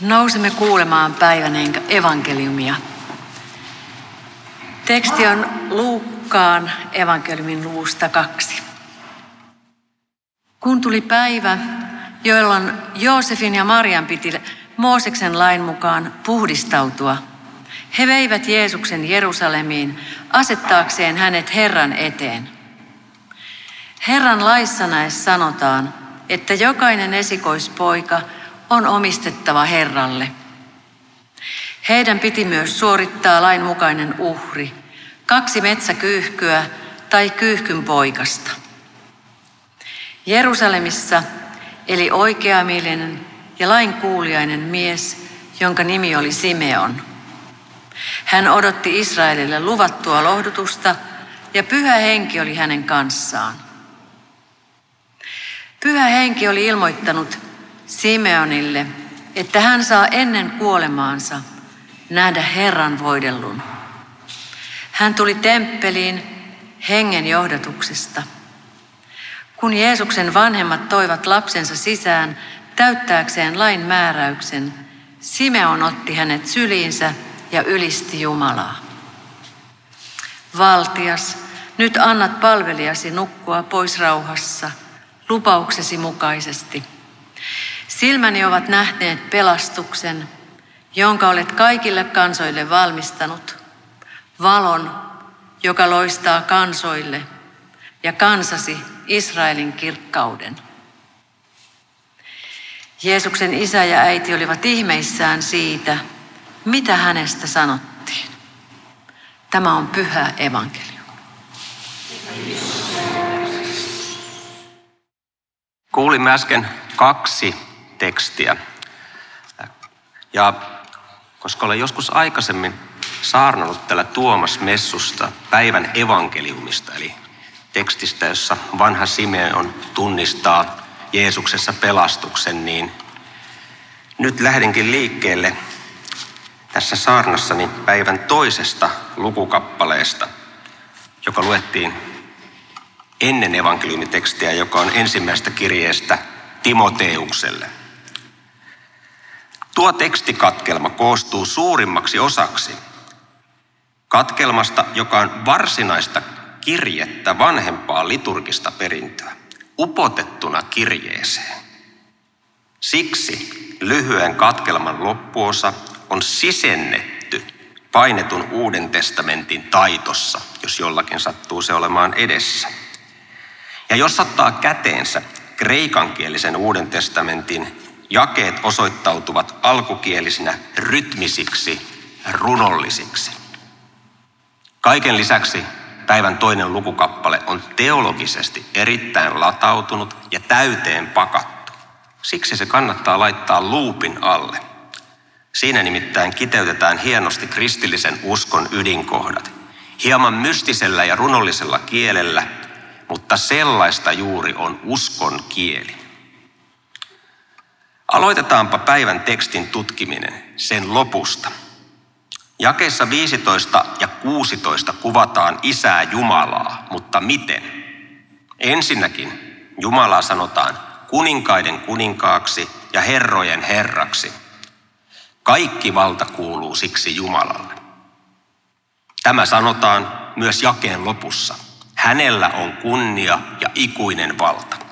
Nousemme kuulemaan päivän evankeliumia. Teksti on Luukkaan evankeliumin luusta kaksi. Kun tuli päivä, jolloin Joosefin ja Marian piti Mooseksen lain mukaan puhdistautua, he veivät Jeesuksen Jerusalemiin asettaakseen hänet Herran eteen. Herran laissa näissä sanotaan, että jokainen esikoispoika – on omistettava Herralle. Heidän piti myös suorittaa lainmukainen uhri, kaksi metsäkyyhkyä tai kyyhkyn poikasta. Jerusalemissa eli oikeamielinen ja lainkuuliainen mies, jonka nimi oli Simeon. Hän odotti Israelille luvattua lohdutusta ja pyhä henki oli hänen kanssaan. Pyhä henki oli ilmoittanut Simeonille, että hän saa ennen kuolemaansa nähdä Herran voidellun. Hän tuli temppeliin hengen johdatuksesta. Kun Jeesuksen vanhemmat toivat lapsensa sisään täyttääkseen lain määräyksen, Simeon otti hänet syliinsä ja ylisti Jumalaa. Valtias, nyt annat palvelijasi nukkua pois rauhassa, lupauksesi mukaisesti – Silmäni ovat nähneet pelastuksen, jonka olet kaikille kansoille valmistanut, valon, joka loistaa kansoille, ja kansasi Israelin kirkkauden. Jeesuksen isä ja äiti olivat ihmeissään siitä, mitä hänestä sanottiin. Tämä on pyhä evankeliumi. Kuulimme äsken kaksi tekstiä. Ja koska olen joskus aikaisemmin saarnannut tällä Tuomas Messusta päivän evankeliumista, eli tekstistä, jossa vanha Simeon tunnistaa Jeesuksessa pelastuksen, niin nyt lähdenkin liikkeelle tässä saarnassani päivän toisesta lukukappaleesta, joka luettiin ennen evankeliumitekstiä, joka on ensimmäistä kirjeestä Timoteukselle. Tuo tekstikatkelma koostuu suurimmaksi osaksi katkelmasta, joka on varsinaista kirjettä vanhempaa liturgista perintöä, upotettuna kirjeeseen. Siksi lyhyen katkelman loppuosa on sisennetty painetun Uuden testamentin taitossa, jos jollakin sattuu se olemaan edessä. Ja jos ottaa käteensä kreikankielisen Uuden testamentin jakeet osoittautuvat alkukielisinä rytmisiksi, runollisiksi. Kaiken lisäksi päivän toinen lukukappale on teologisesti erittäin latautunut ja täyteen pakattu. Siksi se kannattaa laittaa luupin alle. Siinä nimittäin kiteytetään hienosti kristillisen uskon ydinkohdat. Hieman mystisellä ja runollisella kielellä, mutta sellaista juuri on uskon kieli. Aloitetaanpa päivän tekstin tutkiminen sen lopusta. Jakeessa 15 ja 16 kuvataan isää Jumalaa, mutta miten? Ensinnäkin Jumalaa sanotaan kuninkaiden kuninkaaksi ja herrojen herraksi. Kaikki valta kuuluu siksi Jumalalle. Tämä sanotaan myös jakeen lopussa. Hänellä on kunnia ja ikuinen valta.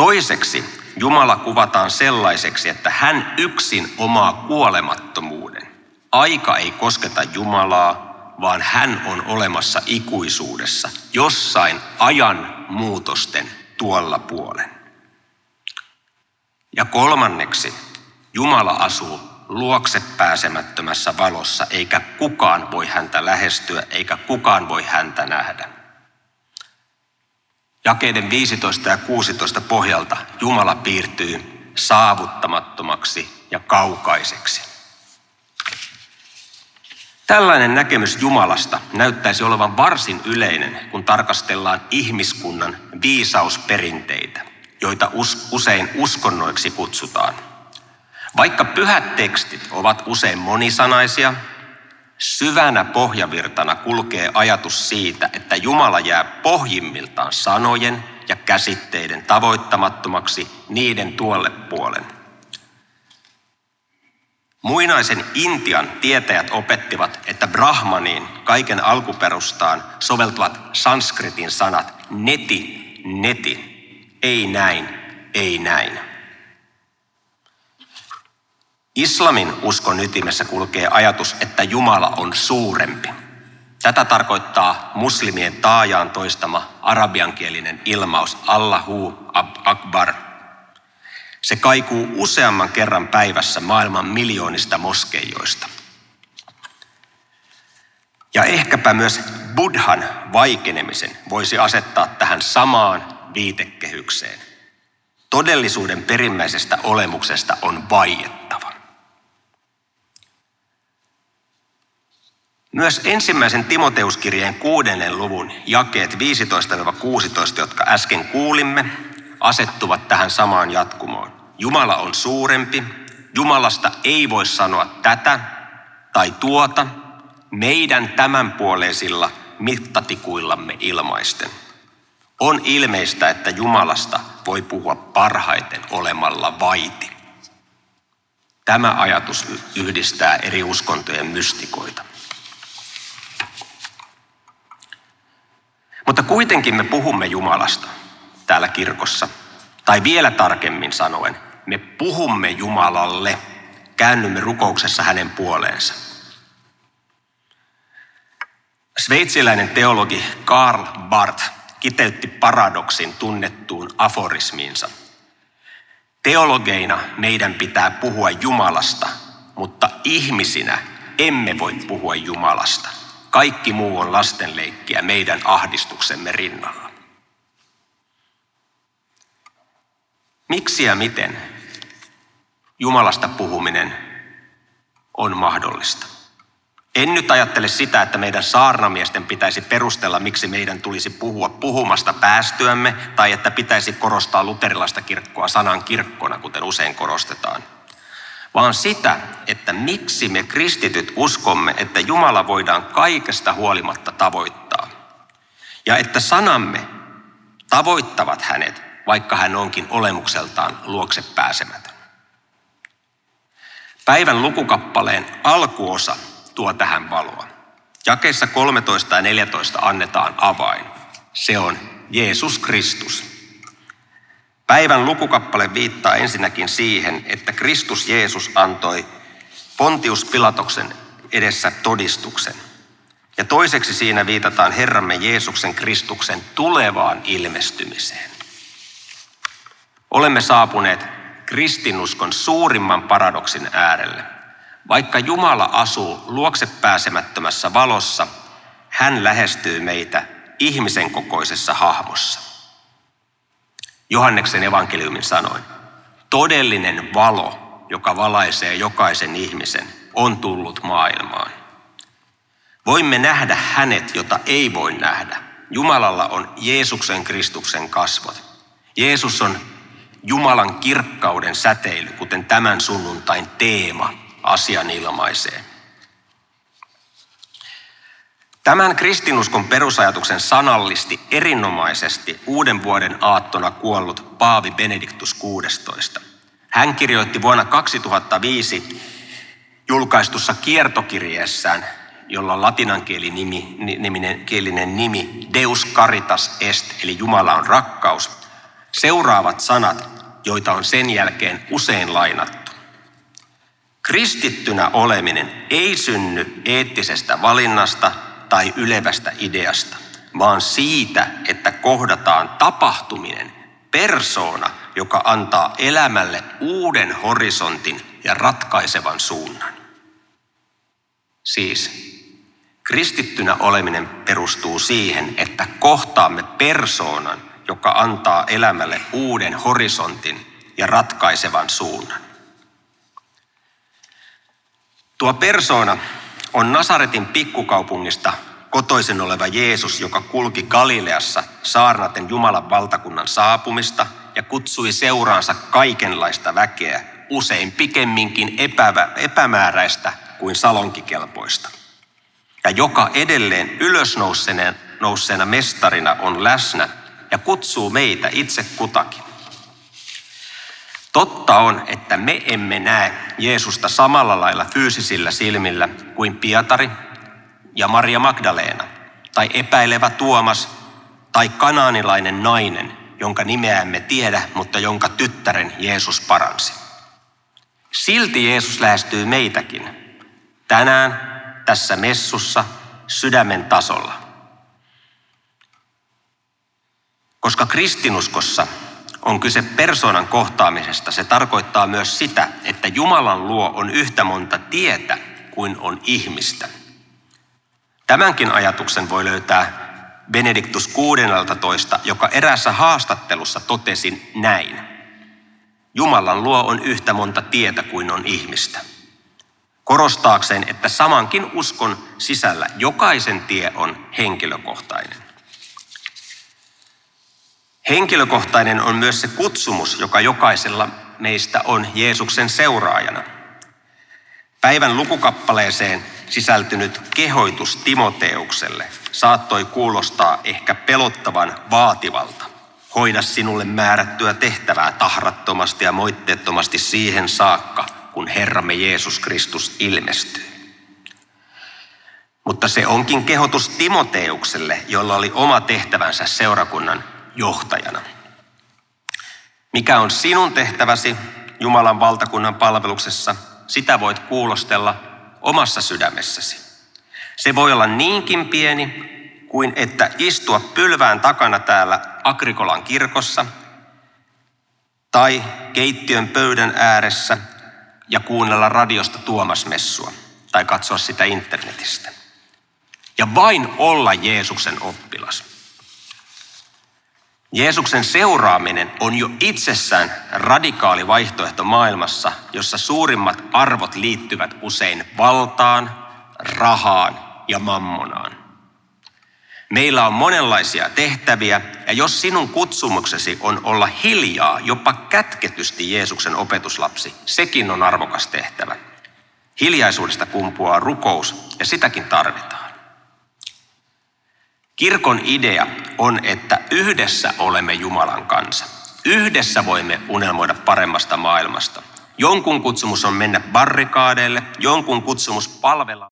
Toiseksi Jumala kuvataan sellaiseksi, että hän yksin omaa kuolemattomuuden. Aika ei kosketa Jumalaa, vaan hän on olemassa ikuisuudessa, jossain ajan muutosten tuolla puolen. Ja kolmanneksi, Jumala asuu luokse pääsemättömässä valossa, eikä kukaan voi häntä lähestyä, eikä kukaan voi häntä nähdä. Jakeiden 15 ja 16 pohjalta Jumala piirtyy saavuttamattomaksi ja kaukaiseksi. Tällainen näkemys Jumalasta näyttäisi olevan varsin yleinen, kun tarkastellaan ihmiskunnan viisausperinteitä, joita usein uskonnoiksi kutsutaan. Vaikka pyhät tekstit ovat usein monisanaisia, Syvänä pohjavirtana kulkee ajatus siitä, että Jumala jää pohjimmiltaan sanojen ja käsitteiden tavoittamattomaksi niiden tuolle puolen. Muinaisen Intian tietäjät opettivat, että Brahmaniin kaiken alkuperustaan soveltuvat sanskritin sanat neti, neti, ei näin, ei näin. Islamin uskon ytimessä kulkee ajatus, että Jumala on suurempi. Tätä tarkoittaa muslimien taajaan toistama arabiankielinen ilmaus Allahu Akbar. Se kaikuu useamman kerran päivässä maailman miljoonista moskeijoista. Ja ehkäpä myös Buddhan vaikenemisen voisi asettaa tähän samaan viitekehykseen. Todellisuuden perimmäisestä olemuksesta on vaiettava. Myös ensimmäisen Timoteuskirjeen kuudennen luvun jakeet 15-16, jotka äsken kuulimme, asettuvat tähän samaan jatkumoon. Jumala on suurempi. Jumalasta ei voi sanoa tätä tai tuota meidän tämänpuoleisilla mittatikuillamme ilmaisten. On ilmeistä, että Jumalasta voi puhua parhaiten olemalla vaiti. Tämä ajatus yhdistää eri uskontojen mystikoita. Mutta kuitenkin me puhumme Jumalasta täällä kirkossa. Tai vielä tarkemmin sanoen, me puhumme Jumalalle, käännymme rukouksessa hänen puoleensa. Sveitsiläinen teologi Karl Barth kiteytti paradoksin tunnettuun aforismiinsa. Teologeina meidän pitää puhua Jumalasta, mutta ihmisinä emme voi puhua Jumalasta. Kaikki muu on lastenleikkiä meidän ahdistuksemme rinnalla. Miksi ja miten Jumalasta puhuminen on mahdollista? En nyt ajattele sitä, että meidän saarnamiesten pitäisi perustella, miksi meidän tulisi puhua puhumasta päästyämme, tai että pitäisi korostaa luterilaista kirkkoa sanan kirkkona, kuten usein korostetaan. Vaan sitä, että miksi me kristityt uskomme, että Jumala voidaan kaikesta huolimatta tavoittaa. Ja että sanamme tavoittavat hänet, vaikka hän onkin olemukseltaan luokse pääsemätön. Päivän lukukappaleen alkuosa tuo tähän valoa. Jakeessa 13 ja 14 annetaan avain. Se on Jeesus Kristus. Päivän lukukappale viittaa ensinnäkin siihen, että Kristus Jeesus antoi Pontius Pilatoksen edessä todistuksen. Ja toiseksi siinä viitataan Herramme Jeesuksen Kristuksen tulevaan ilmestymiseen. Olemme saapuneet kristinuskon suurimman paradoksin äärelle – vaikka Jumala asuu luokse pääsemättömässä valossa, hän lähestyy meitä ihmisen kokoisessa hahmossa. Johanneksen evankeliumin sanoin, todellinen valo, joka valaisee jokaisen ihmisen, on tullut maailmaan. Voimme nähdä hänet, jota ei voi nähdä. Jumalalla on Jeesuksen Kristuksen kasvot. Jeesus on Jumalan kirkkauden säteily, kuten tämän sunnuntain teema asian ilmaisee. Tämän kristinuskon perusajatuksen sanallisti erinomaisesti uuden vuoden aattona kuollut Paavi Benediktus XVI. Hän kirjoitti vuonna 2005 julkaistussa kiertokirjeessään, jolla on latinankielinen nimi, niminen, nimi Deus Caritas Est, eli Jumala on rakkaus, seuraavat sanat, joita on sen jälkeen usein lainattu. Kristittynä oleminen ei synny eettisestä valinnasta tai ylevästä ideasta, vaan siitä, että kohdataan tapahtuminen, persoona, joka antaa elämälle uuden horisontin ja ratkaisevan suunnan. Siis kristittynä oleminen perustuu siihen, että kohtaamme persoonan, joka antaa elämälle uuden horisontin ja ratkaisevan suunnan. Tuo persoona on Nasaretin pikkukaupungista kotoisin oleva Jeesus, joka kulki Galileassa saarnaten Jumalan valtakunnan saapumista ja kutsui seuraansa kaikenlaista väkeä, usein pikemminkin epävä, epämääräistä kuin salonkikelpoista. Ja joka edelleen ylösnouseena mestarina on läsnä ja kutsuu meitä itse kutakin. Totta on, että me emme näe Jeesusta samalla lailla fyysisillä silmillä kuin Pietari ja Maria Magdalena, tai epäilevä Tuomas, tai kanaanilainen nainen, jonka nimeä emme tiedä, mutta jonka tyttären Jeesus paransi. Silti Jeesus lähestyy meitäkin tänään tässä messussa sydämen tasolla. Koska kristinuskossa on kyse persoonan kohtaamisesta, se tarkoittaa myös sitä, että Jumalan luo on yhtä monta tietä kuin on ihmistä. Tämänkin ajatuksen voi löytää Benediktus 16, joka erässä haastattelussa totesi näin. Jumalan luo on yhtä monta tietä kuin on ihmistä. Korostaakseen, että samankin uskon sisällä jokaisen tie on henkilökohtainen. Henkilökohtainen on myös se kutsumus, joka jokaisella meistä on Jeesuksen seuraajana. Päivän lukukappaleeseen sisältynyt kehoitus Timoteukselle saattoi kuulostaa ehkä pelottavan vaativalta. Hoida sinulle määrättyä tehtävää tahrattomasti ja moitteettomasti siihen saakka, kun Herramme Jeesus Kristus ilmestyy. Mutta se onkin kehotus Timoteukselle, jolla oli oma tehtävänsä seurakunnan johtajana. Mikä on sinun tehtäväsi Jumalan valtakunnan palveluksessa, sitä voit kuulostella omassa sydämessäsi. Se voi olla niinkin pieni kuin että istua pylvään takana täällä Agrikolan kirkossa tai keittiön pöydän ääressä ja kuunnella radiosta Tuomasmessua tai katsoa sitä internetistä. Ja vain olla Jeesuksen oppilas. Jeesuksen seuraaminen on jo itsessään radikaali vaihtoehto maailmassa, jossa suurimmat arvot liittyvät usein valtaan, rahaan ja mammonaan. Meillä on monenlaisia tehtäviä, ja jos sinun kutsumuksesi on olla hiljaa, jopa kätketysti Jeesuksen opetuslapsi, sekin on arvokas tehtävä. Hiljaisuudesta kumpuaa rukous, ja sitäkin tarvitaan. Kirkon idea on, että yhdessä olemme Jumalan kanssa. Yhdessä voimme unelmoida paremmasta maailmasta. Jonkun kutsumus on mennä barrikaadeille, jonkun kutsumus palvella.